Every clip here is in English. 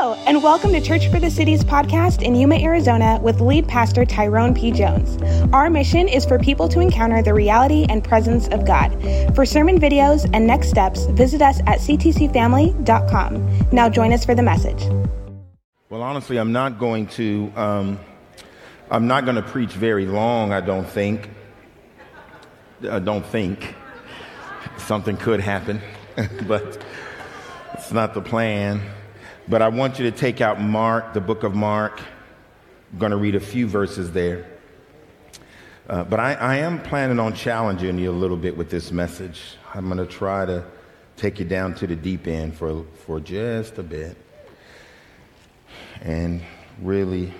Hello, and welcome to Church for the City's podcast in Yuma, Arizona, with lead pastor Tyrone P. Jones. Our mission is for people to encounter the reality and presence of God. For sermon videos and next steps, visit us at ctcfamily.com. Now join us for the message. Well, honestly, I'm not going to. Um, I'm not going to preach very long. I don't think. I don't think something could happen, but it's not the plan. But I want you to take out Mark, the book of Mark. I'm going to read a few verses there. Uh, but I, I am planning on challenging you a little bit with this message. I'm going to try to take you down to the deep end for, for just a bit and really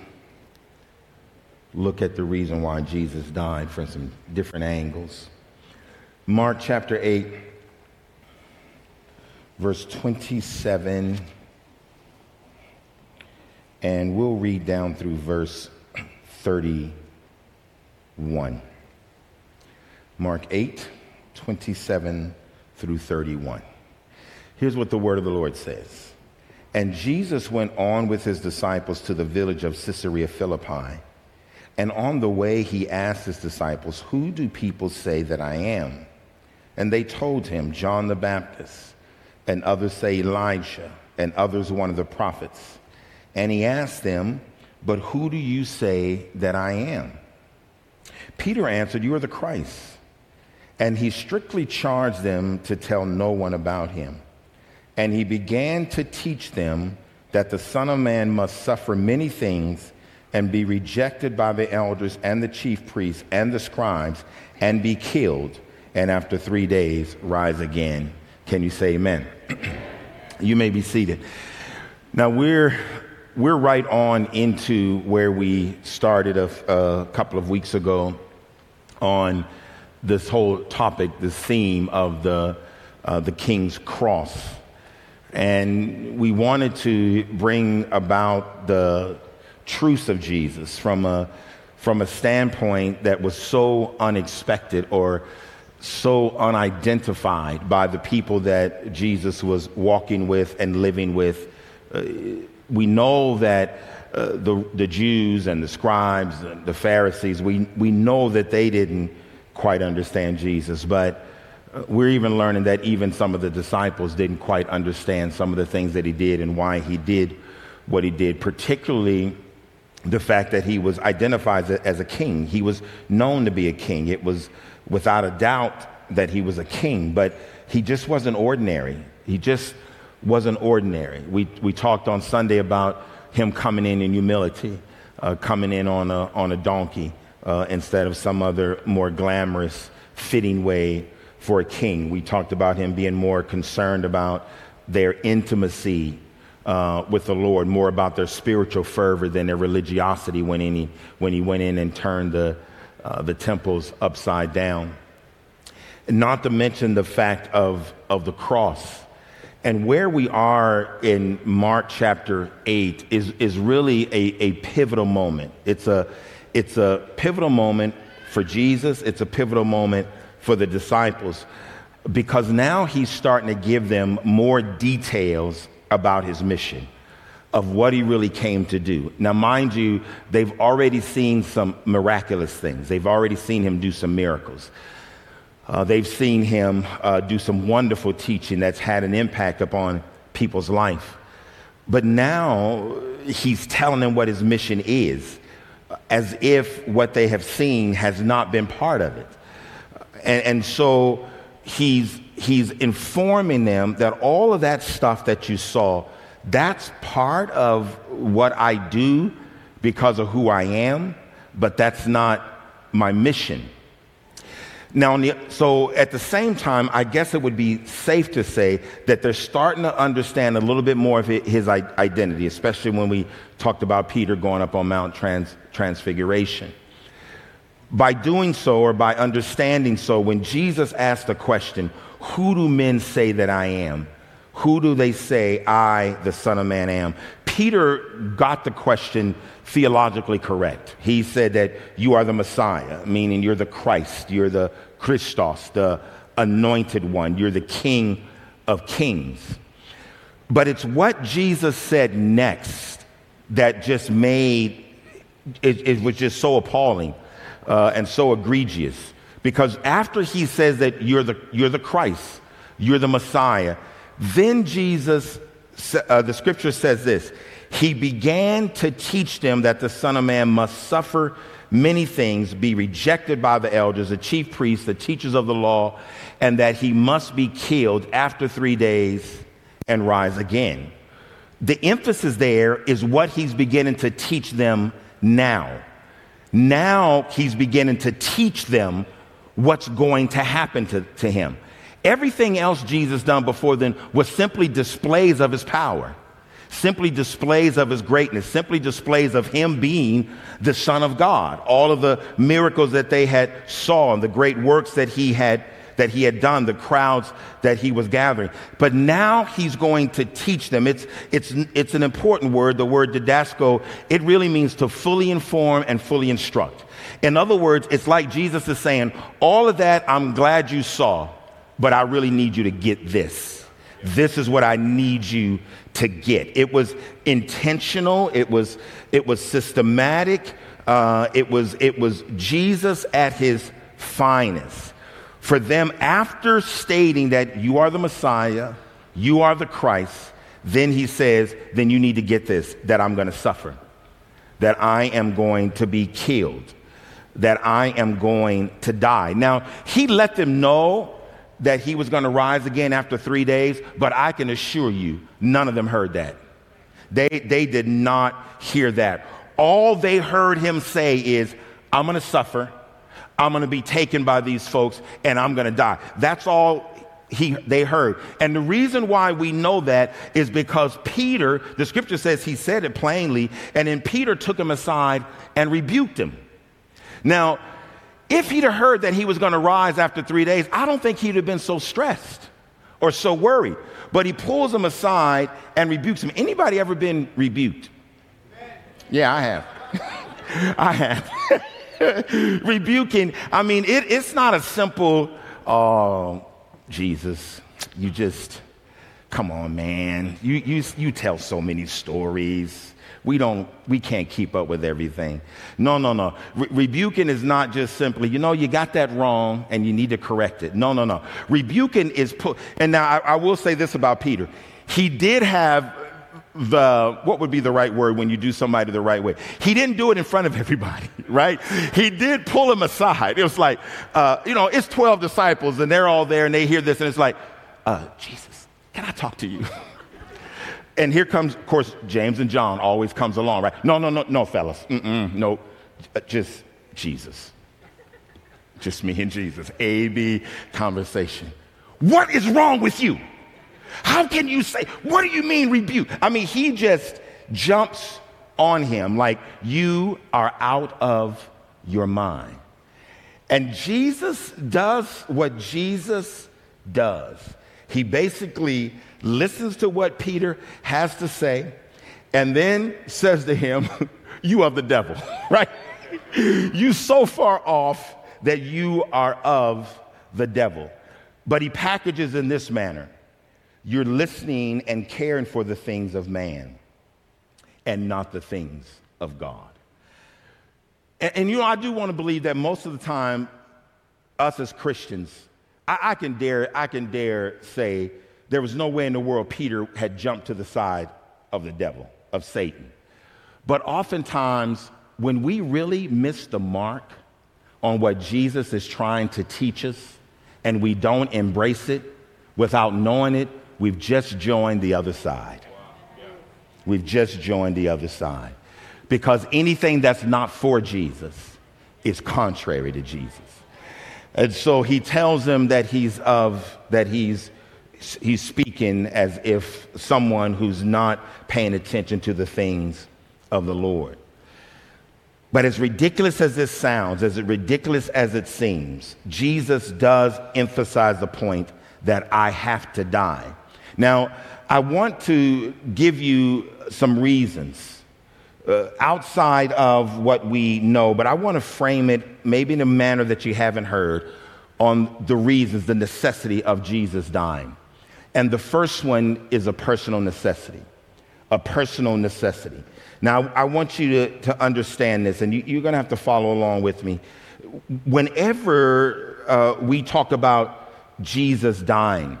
look at the reason why Jesus died from some different angles. Mark chapter 8, verse 27 and we'll read down through verse 31. Mark 8, 27 through 31. Here's what the word of the Lord says. And Jesus went on with his disciples to the village of Caesarea Philippi. And on the way, he asked his disciples, Who do people say that I am? And they told him, John the Baptist, and others say Elijah, and others one of the prophets. And he asked them, But who do you say that I am? Peter answered, You are the Christ. And he strictly charged them to tell no one about him. And he began to teach them that the Son of Man must suffer many things and be rejected by the elders and the chief priests and the scribes and be killed, and after three days rise again. Can you say amen? you may be seated. Now, we're we're right on into where we started a, a, couple of weeks ago on this whole topic, this theme of the, uh, the King's Cross. And we wanted to bring about the truth of Jesus from a, from a standpoint that was so unexpected or so unidentified by the people that Jesus was walking with and living with. Uh, we know that uh, the, the Jews and the scribes, and the Pharisees, we, we know that they didn't quite understand Jesus, but uh, we're even learning that even some of the disciples didn't quite understand some of the things that he did and why he did what he did, particularly the fact that he was identified as a king. He was known to be a king. It was without a doubt that he was a king, but he just wasn't ordinary. He just wasn't ordinary. We, we talked on Sunday about him coming in in humility, uh, coming in on a, on a donkey uh, instead of some other more glamorous, fitting way for a king. We talked about him being more concerned about their intimacy uh, with the Lord, more about their spiritual fervor than their religiosity when, any, when he went in and turned the, uh, the temples upside down. Not to mention the fact of, of the cross and where we are in Mark chapter 8 is, is really a, a pivotal moment. It's a, it's a pivotal moment for Jesus, it's a pivotal moment for the disciples because now he's starting to give them more details about his mission of what he really came to do. Now, mind you, they've already seen some miraculous things, they've already seen him do some miracles. Uh, they've seen him uh, do some wonderful teaching that's had an impact upon people's life. But now he's telling them what his mission is, as if what they have seen has not been part of it. And, and so he's, he's informing them that all of that stuff that you saw, that's part of what I do because of who I am, but that's not my mission. Now, so at the same time, I guess it would be safe to say that they're starting to understand a little bit more of his identity, especially when we talked about Peter going up on Mount Trans, Transfiguration. By doing so, or by understanding so, when Jesus asked the question, Who do men say that I am? Who do they say I, the Son of Man, am? Peter got the question theologically correct. He said that you are the Messiah, meaning you're the Christ, you're the Christos, the anointed one, you're the King of kings. But it's what Jesus said next that just made it, it was just so appalling uh, and so egregious. Because after he says that you're the, you're the Christ, you're the Messiah, then Jesus, uh, the scripture says this He began to teach them that the Son of Man must suffer many things, be rejected by the elders, the chief priests, the teachers of the law, and that he must be killed after three days and rise again. The emphasis there is what he's beginning to teach them now. Now he's beginning to teach them what's going to happen to, to him. Everything else Jesus done before then was simply displays of his power, simply displays of his greatness, simply displays of him being the Son of God. All of the miracles that they had saw and the great works that he had that he had done, the crowds that he was gathering. But now he's going to teach them. It's, it's, it's an important word, the word didasko. It really means to fully inform and fully instruct. In other words, it's like Jesus is saying, All of that I'm glad you saw, but I really need you to get this. This is what I need you to get. It was intentional, it was, it was systematic, uh, it, was, it was Jesus at his finest. For them, after stating that you are the Messiah, you are the Christ, then he says, then you need to get this that I'm going to suffer, that I am going to be killed that I am going to die. Now, he let them know that he was going to rise again after three days, but I can assure you, none of them heard that. They, they did not hear that. All they heard him say is, I'm going to suffer, I'm going to be taken by these folks, and I'm going to die. That's all he, they heard. And the reason why we know that is because Peter, the scripture says he said it plainly, and then Peter took him aside and rebuked him. Now, if he'd have heard that he was going to rise after three days, I don't think he'd have been so stressed or so worried. But he pulls him aside and rebukes him. Anybody ever been rebuked? Yeah, I have. I have. Rebuking, I mean, it, it's not a simple, oh, Jesus, you just, come on, man. You, you, you tell so many stories we don't we can't keep up with everything. No no no. Re- rebuking is not just simply you know you got that wrong and you need to correct it. No no no. Rebuking is put and now I, I will say this about peter. He did have the what would be the right word when you do somebody the right way? He didn't do it in front of everybody right? He did pull him aside. It was like uh, you know it's 12 disciples and they're all there and they hear this and it's like uh, jesus can i talk to you and here comes, of course, James and John always comes along, right? No, no, no, no, fellas. Mm-mm, no, uh, just Jesus. Just me and Jesus. A B conversation. What is wrong with you? How can you say, what do you mean rebuke? I mean, he just jumps on him like you are out of your mind. And Jesus does what Jesus does. He basically listens to what Peter has to say, and then says to him, You are the devil, right? you so far off that you are of the devil. But he packages in this manner you're listening and caring for the things of man and not the things of God. And, and you know, I do want to believe that most of the time, us as Christians, I, I, can dare, I can dare say there was no way in the world Peter had jumped to the side of the devil, of Satan. But oftentimes, when we really miss the mark on what Jesus is trying to teach us and we don't embrace it without knowing it, we've just joined the other side. We've just joined the other side. Because anything that's not for Jesus is contrary to Jesus. And so he tells them that he's of, that he's he's speaking as if someone who's not paying attention to the things of the Lord. But as ridiculous as this sounds, as ridiculous as it seems, Jesus does emphasize the point that I have to die. Now, I want to give you some reasons uh, outside of what we know, but I want to frame it maybe in a manner that you haven't heard on the reasons, the necessity of Jesus dying. And the first one is a personal necessity. A personal necessity. Now, I want you to, to understand this, and you, are going to have to follow along with me. Whenever uh, we talk about Jesus dying,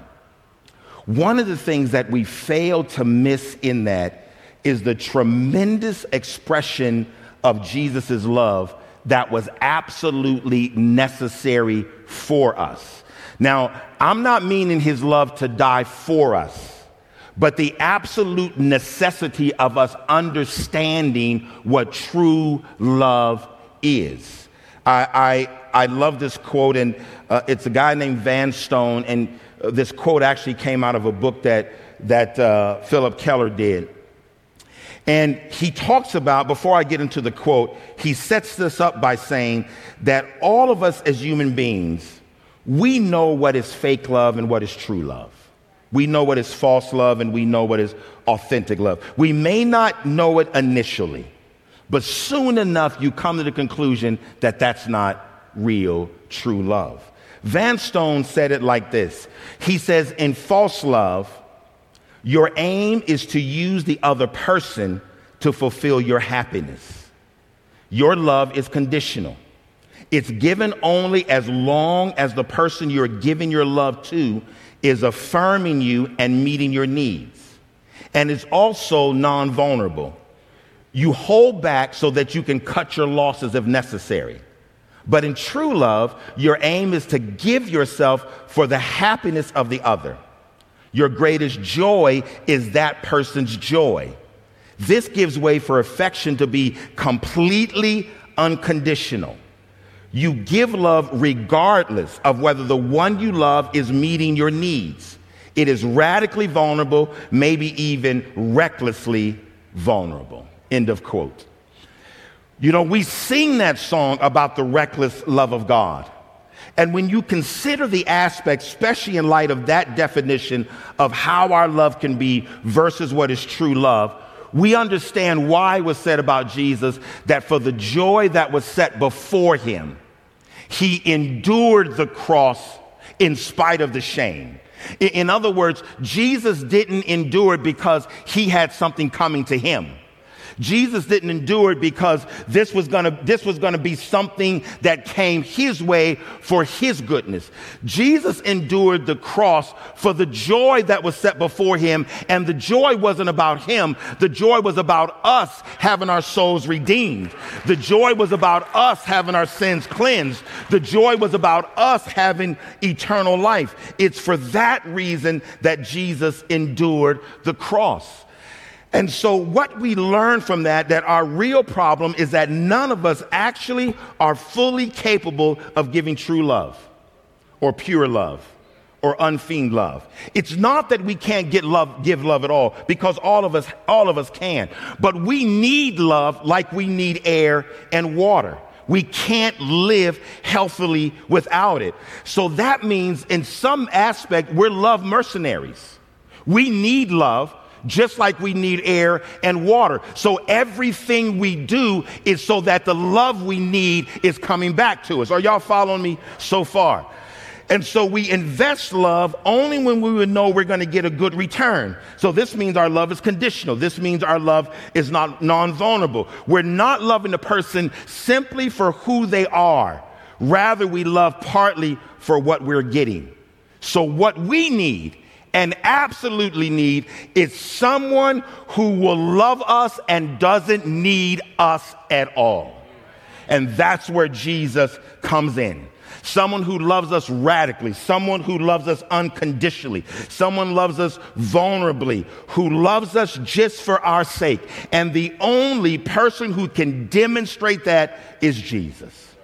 one of the things that we fail to miss in that is the tremendous expression of Jesus' love that was absolutely necessary for us. Now, I'm not meaning his love to die for us, but the absolute necessity of us understanding what true love is. I, I, I love this quote, and uh, it's a guy named Vanstone, and uh, this quote actually came out of a book that, that uh, Phillip Keller did. And he talks about, before I get into the quote, he sets this up by saying that all of us as human beings, we know what is fake love and what is true love. We know what is false love and we know what is authentic love. We may not know it initially, but soon enough you come to the conclusion that that's not real, true love. Vanstone said it like this He says, In false love, your aim is to use the other person to fulfill your happiness. Your love is conditional. It's given only as long as the person you're giving your love to is affirming you and meeting your needs. And it's also non vulnerable. You hold back so that you can cut your losses if necessary. But in true love, your aim is to give yourself for the happiness of the other. Your greatest joy is that person's joy. This gives way for affection to be completely unconditional. You give love regardless of whether the one you love is meeting your needs. It is radically vulnerable, maybe even recklessly vulnerable. End of quote. You know, we sing that song about the reckless love of God. And when you consider the aspects, especially in light of that definition of how our love can be versus what is true love, we understand why it was said about Jesus that for the joy that was set before him, he endured the cross in spite of the shame. In other words, Jesus didn't endure because he had something coming to him. Jesus didn't endure it because this was gonna, this was gonna be something that came his way for his goodness. Jesus endured the cross for the joy that was set before him, and the joy wasn't about him. The joy was about us having our souls redeemed. The joy was about us having our sins cleansed. The joy was about us having eternal life. It's for that reason that Jesus endured the cross. And so, what we learn from that, that our real problem is that none of us actually are fully capable of giving true love or pure love or unfeigned love. It's not that we can't get love, give love at all, because all of us, all of us can. But we need love like we need air and water. We can't live healthily without it. So that means, in some aspect, we're love mercenaries. We need love, just like we need air and water. So everything we do is so that the love we need is coming back to us. Are y'all following me so far? And so we invest love only when we would know we're going to get a good return. So this means our love is conditional. This means our love is not non vulnerable. We're not loving a person simply for who they are. Rather, we love partly for what we're getting. So what we need and absolutely need is someone who will love us and doesn't need us at all. And that's where Jesus comes in. Someone who loves us radically, someone who loves us unconditionally, someone loves us vulnerably, who loves us just for our sake. And the only person who can demonstrate that is Jesus.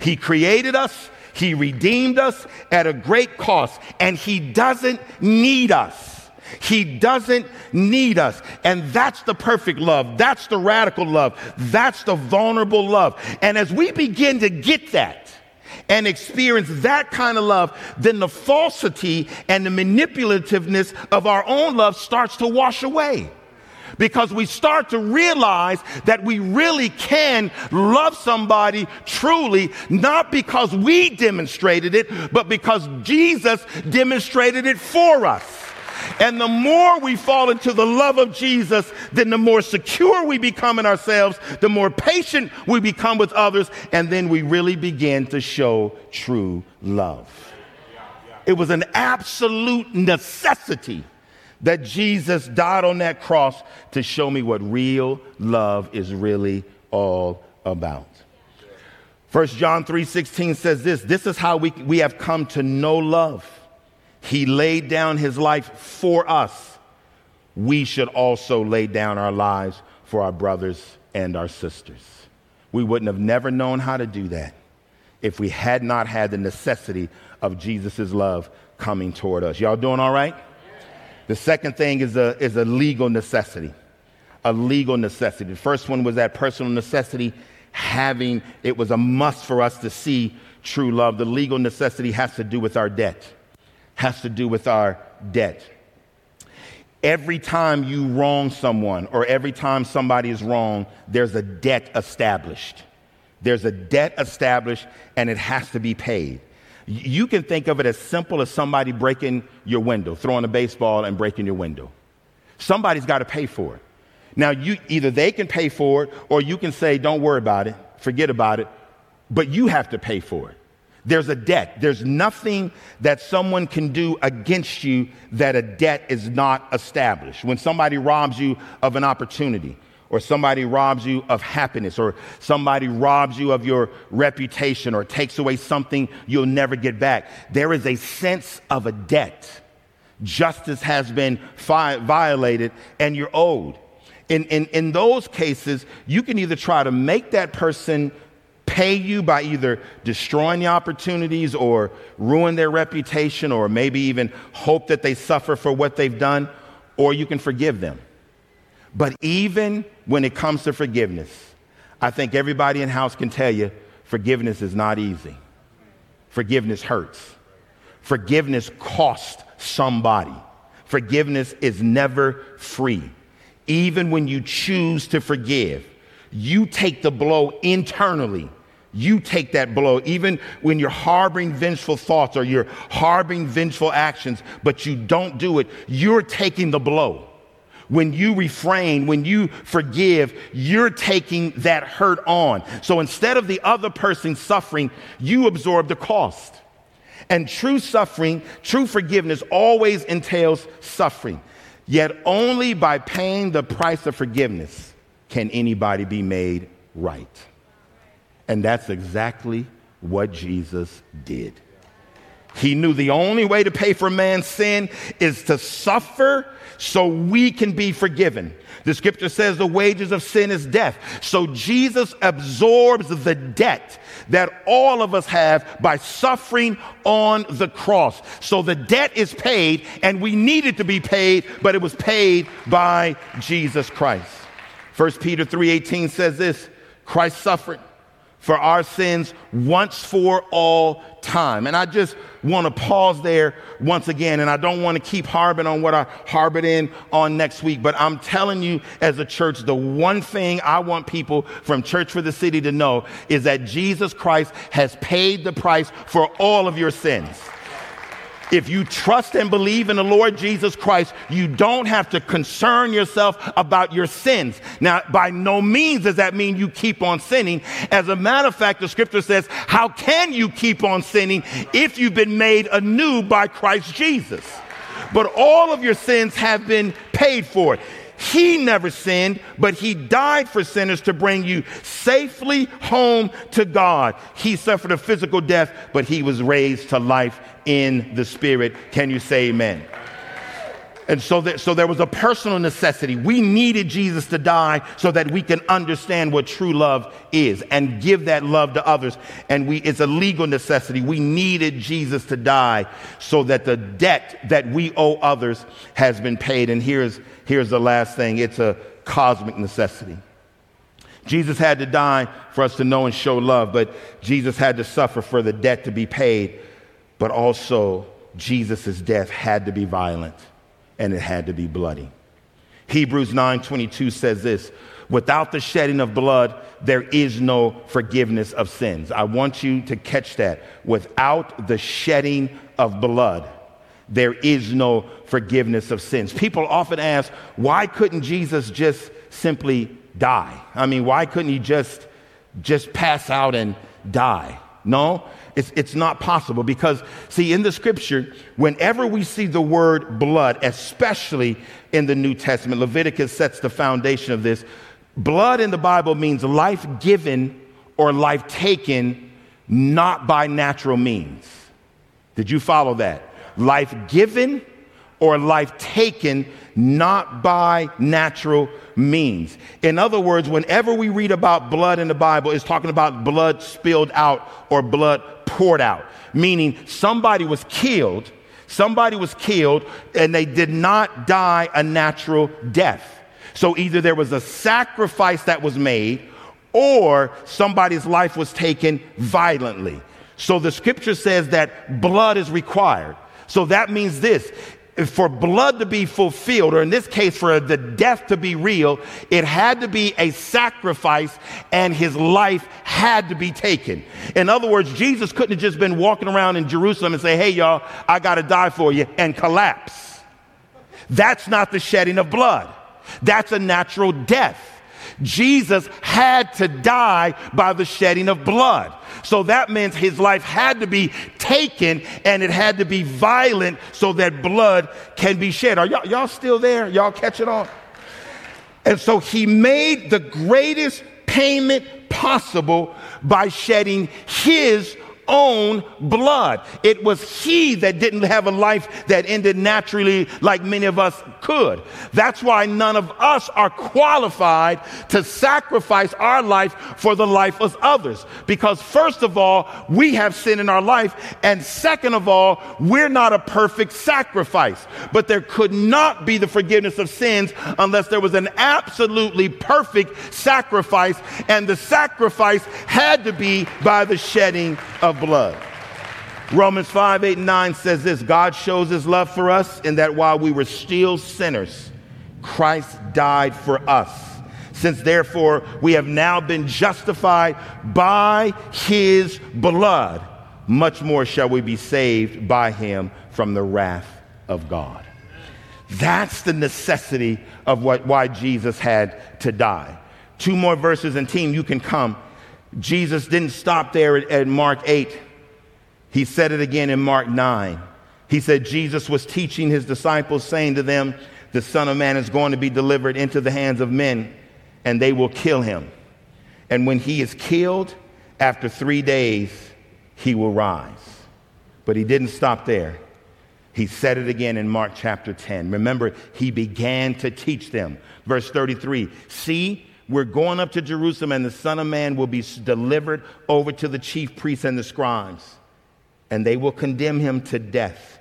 He created us, he redeemed us at a great cost, and He doesn't need us. He doesn't need us. And that's the perfect love. That's the radical love. That's the vulnerable love. And as we begin to get that, and experience that kind of love, then the falsity and the manipulativeness of our own love starts to wash away because we start to realize that we really can love somebody truly, not because we demonstrated it, but because Jesus demonstrated it for us. And the more we fall into the love of Jesus, then the more secure we become in ourselves, the more patient we become with others, and then we really begin to show true love. It was an absolute necessity that Jesus died on that cross to show me what real love is really all about. 1 John 3:16 says this, this is how we, we have come to know love. He laid down his life for us. We should also lay down our lives for our brothers and our sisters. We wouldn't have never known how to do that if we had not had the necessity of Jesus' love coming toward us. Y'all doing all right? The second thing is a, is a legal necessity. A legal necessity. The first one was that personal necessity, having, it was a must for us to see true love. The legal necessity has to do with our debt, has to do with our debt. Every time you wrong someone or every time somebody is wrong, there's a debt established. There's a debt established and it has to be paid. You can think of it as simple as somebody breaking your window, throwing a baseball and breaking your window. Somebody's got to pay for it. Now, you, either they can pay for it or you can say, don't worry about it, forget about it, but you have to pay for it. There's a debt. There's nothing that someone can do against you that a debt is not established. When somebody robs you of an opportunity, or somebody robs you of happiness, or somebody robs you of your reputation, or takes away something you'll never get back. There is a sense of a debt. Justice has been fi- violated, and you're owed. In, in, in those cases, you can either try to make that person pay you by either destroying the opportunities or ruin their reputation or maybe even hope that they suffer for what they've done, or you can forgive them. But even when it comes to forgiveness, I think everybody in house can tell you forgiveness is not easy. Forgiveness hurts. Forgiveness costs somebody. Forgiveness is never free. Even when you choose to forgive, you take the blow internally. You take that blow, even when you're harboring vengeful thoughts or you're harboring vengeful actions, but you don't do it, you're taking the blow when you refrain, when you forgive, you're taking that hurt on. So instead of the other person suffering, you absorb the cost. And true suffering, true forgiveness always entails suffering. Yet only by paying the price of forgiveness can anybody be made right. And that's exactly what Jesus did. He knew the only way to pay for man's sin is to suffer so we can be forgiven. The scripture says the wages of sin is death. So Jesus absorbs the debt that all of us have by suffering on the cross. So the debt is paid and we needed to be paid, but it was paid by Jesus Christ. 1 Peter 3:18 says this, Christ suffered for our sins once for all time. And I just want to pause there once again, and I don't want to keep harboring on what I harbored in on next week, but I'm telling you as a church, the one thing I want people from Church for the City to know is that Jesus Christ has paid the price for all of your sins. If you trust and believe in the Lord Jesus Christ, you don't have to concern yourself about your sins. Now, by no means does that mean you keep on sinning. As a matter of fact, the scripture says, How can you keep on sinning if you've been made anew by Christ Jesus? But all of your sins have been paid for. He never sinned, but he died for sinners to bring you safely home to God. He suffered a physical death, but he was raised to life in the spirit. Can you say amen? And so, that, so there was a personal necessity. We needed Jesus to die so that we can understand what true love is and give that love to others. And we, it's a legal necessity. We needed Jesus to die so that the debt that we owe others has been paid. And here's, here's the last thing it's a cosmic necessity. Jesus had to die for us to know and show love, but Jesus had to suffer for the debt to be paid. But also, Jesus' death had to be violent and it had to be bloody. Hebrews 9:22 says this, without the shedding of blood there is no forgiveness of sins. I want you to catch that. Without the shedding of blood there is no forgiveness of sins. People often ask, why couldn't Jesus just simply die? I mean, why couldn't he just just pass out and die? No, it's, it's not possible because, see, in the scripture, whenever we see the word blood, especially in the New Testament, Leviticus sets the foundation of this. Blood in the Bible means life given or life taken not by natural means. Did you follow that? Life given or life taken not by natural means. In other words, whenever we read about blood in the Bible, it's talking about blood spilled out or blood poured out, meaning somebody was killed, somebody was killed, and they did not die a natural death. So either there was a sacrifice that was made or somebody's life was taken violently. So the scripture says that blood is required. So that means this for blood to be fulfilled, or in this case, for the death to be real, it had to be a sacrifice and his life had to be taken. In other words, Jesus couldn't have just been walking around in Jerusalem and say, Hey, y'all, I got to die for you, and collapse. That's not the shedding of blood, that's a natural death. Jesus had to die by the shedding of blood. So that meant his life had to be taken and it had to be violent so that blood can be shed. Are y'all, y'all still there? Y'all catching on? And so he made the greatest payment possible by shedding his own blood. It was he that didn't have a life that ended naturally like many of us could. That's why none of us are qualified to sacrifice our life for the life of others. Because first of all, we have sin in our life. And second of all, we're not a perfect sacrifice. But there could not be the forgiveness of sins unless there was an absolutely perfect sacrifice. And the sacrifice had to be by the shedding of blood. Romans 5, 8, and 9 says this God shows his love for us in that while we were still sinners, Christ died for us. Since therefore we have now been justified by his blood, much more shall we be saved by him from the wrath of God. That's the necessity of what, why Jesus had to die. Two more verses, and team, you can come. Jesus didn't stop there at, at Mark 8. He said it again in Mark 9. He said Jesus was teaching his disciples, saying to them, The Son of Man is going to be delivered into the hands of men, and they will kill him. And when he is killed, after three days, he will rise. But he didn't stop there. He said it again in Mark chapter 10. Remember, he began to teach them. Verse 33 See, we're going up to Jerusalem, and the Son of Man will be delivered over to the chief priests and the scribes, and they will condemn him to death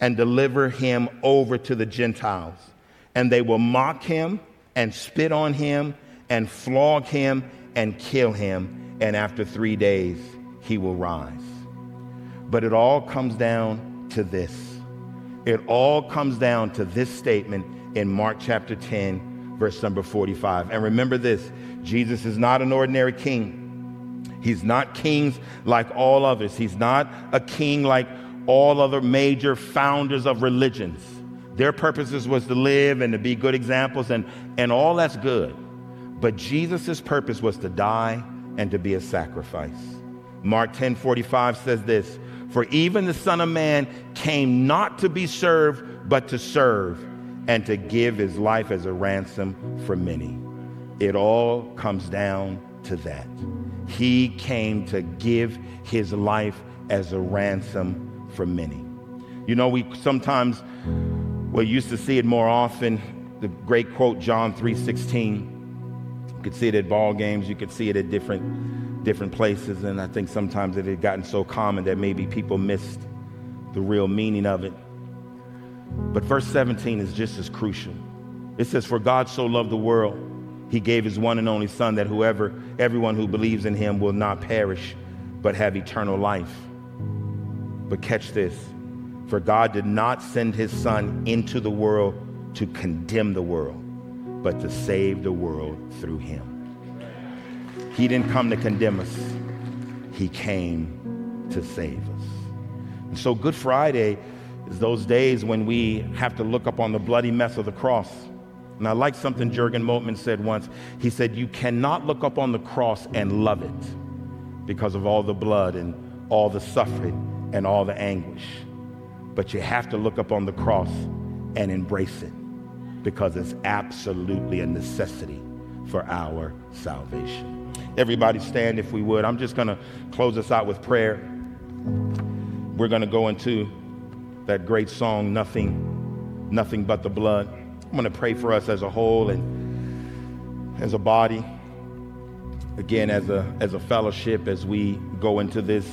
and deliver him over to the Gentiles. And they will mock him and spit on him and flog him and kill him, and after three days he will rise. But it all comes down to this. It all comes down to this statement in Mark chapter 10 verse number 45. And remember this Jesus is not an ordinary king. He's not kings like all others. He's not a king like all other major founders of religions. Their purposes was to live and to be good examples, and, and all that's good. But Jesus' purpose was to die and to be a sacrifice. Mark 10 45 says this For even the Son of Man came not to be served, but to serve and to give his life as a ransom for many. It all comes down to that. He came to give his life as a ransom for many. You know, we sometimes we used to see it more often. The great quote, John 3:16. You could see it at ball games, you could see it at different different places, and I think sometimes it had gotten so common that maybe people missed the real meaning of it. But verse 17 is just as crucial. It says, For God so loved the world, he gave his one and only Son, that whoever, everyone who believes in him will not perish, but have eternal life. But catch this for God did not send his Son into the world to condemn the world, but to save the world through him. He didn't come to condemn us, he came to save us. And so, Good Friday is those days when we have to look up on the bloody mess of the cross. And I like something Jurgen Moltmann said once. He said, You cannot look up on the cross and love it because of all the blood and all the suffering and all the anguish. But you have to look up on the cross and embrace it because it's absolutely a necessity for our salvation. Everybody stand if we would. I'm just going to close us out with prayer. We're going to go into that great song, Nothing, Nothing But the Blood. I'm going to pray for us as a whole and as a body. Again, as a, as a fellowship, as we go into this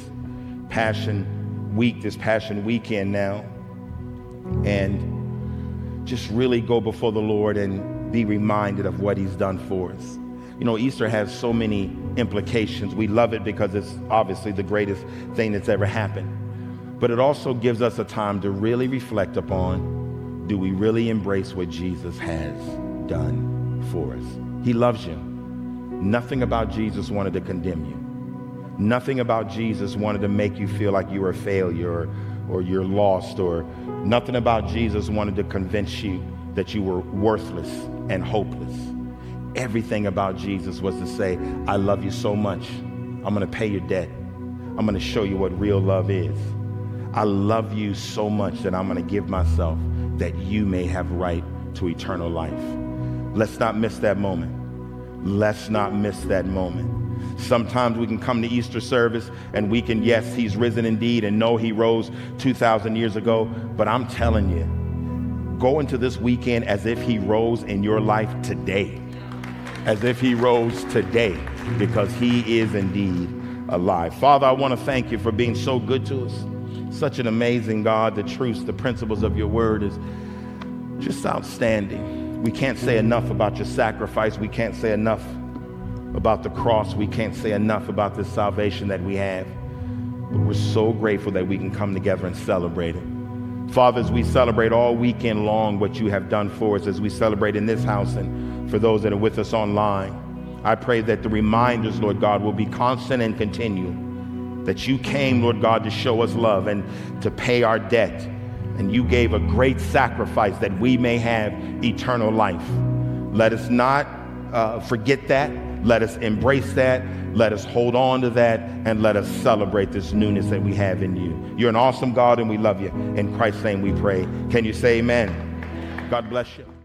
Passion Week, this Passion Weekend now. And just really go before the Lord and be reminded of what He's done for us. You know, Easter has so many implications. We love it because it's obviously the greatest thing that's ever happened. But it also gives us a time to really reflect upon do we really embrace what Jesus has done for us? He loves you. Nothing about Jesus wanted to condemn you. Nothing about Jesus wanted to make you feel like you were a failure or, or you're lost, or nothing about Jesus wanted to convince you that you were worthless and hopeless. Everything about Jesus was to say, I love you so much. I'm going to pay your debt. I'm going to show you what real love is. I love you so much that I'm going to give myself that you may have right to eternal life. Let's not miss that moment. Let's not miss that moment. Sometimes we can come to Easter service and we can, yes, he's risen indeed and know he rose 2,000 years ago. But I'm telling you, go into this weekend as if he rose in your life today, as if he rose today, because he is indeed alive. Father, I want to thank you for being so good to us. Such an amazing God. The truths, the principles of your word is just outstanding. We can't say enough about your sacrifice. We can't say enough about the cross. We can't say enough about this salvation that we have. But we're so grateful that we can come together and celebrate it. Father, as we celebrate all weekend long what you have done for us, as we celebrate in this house and for those that are with us online, I pray that the reminders, Lord God, will be constant and continual. That you came, Lord God, to show us love and to pay our debt. And you gave a great sacrifice that we may have eternal life. Let us not uh, forget that. Let us embrace that. Let us hold on to that. And let us celebrate this newness that we have in you. You're an awesome God and we love you. In Christ's name we pray. Can you say amen? God bless you.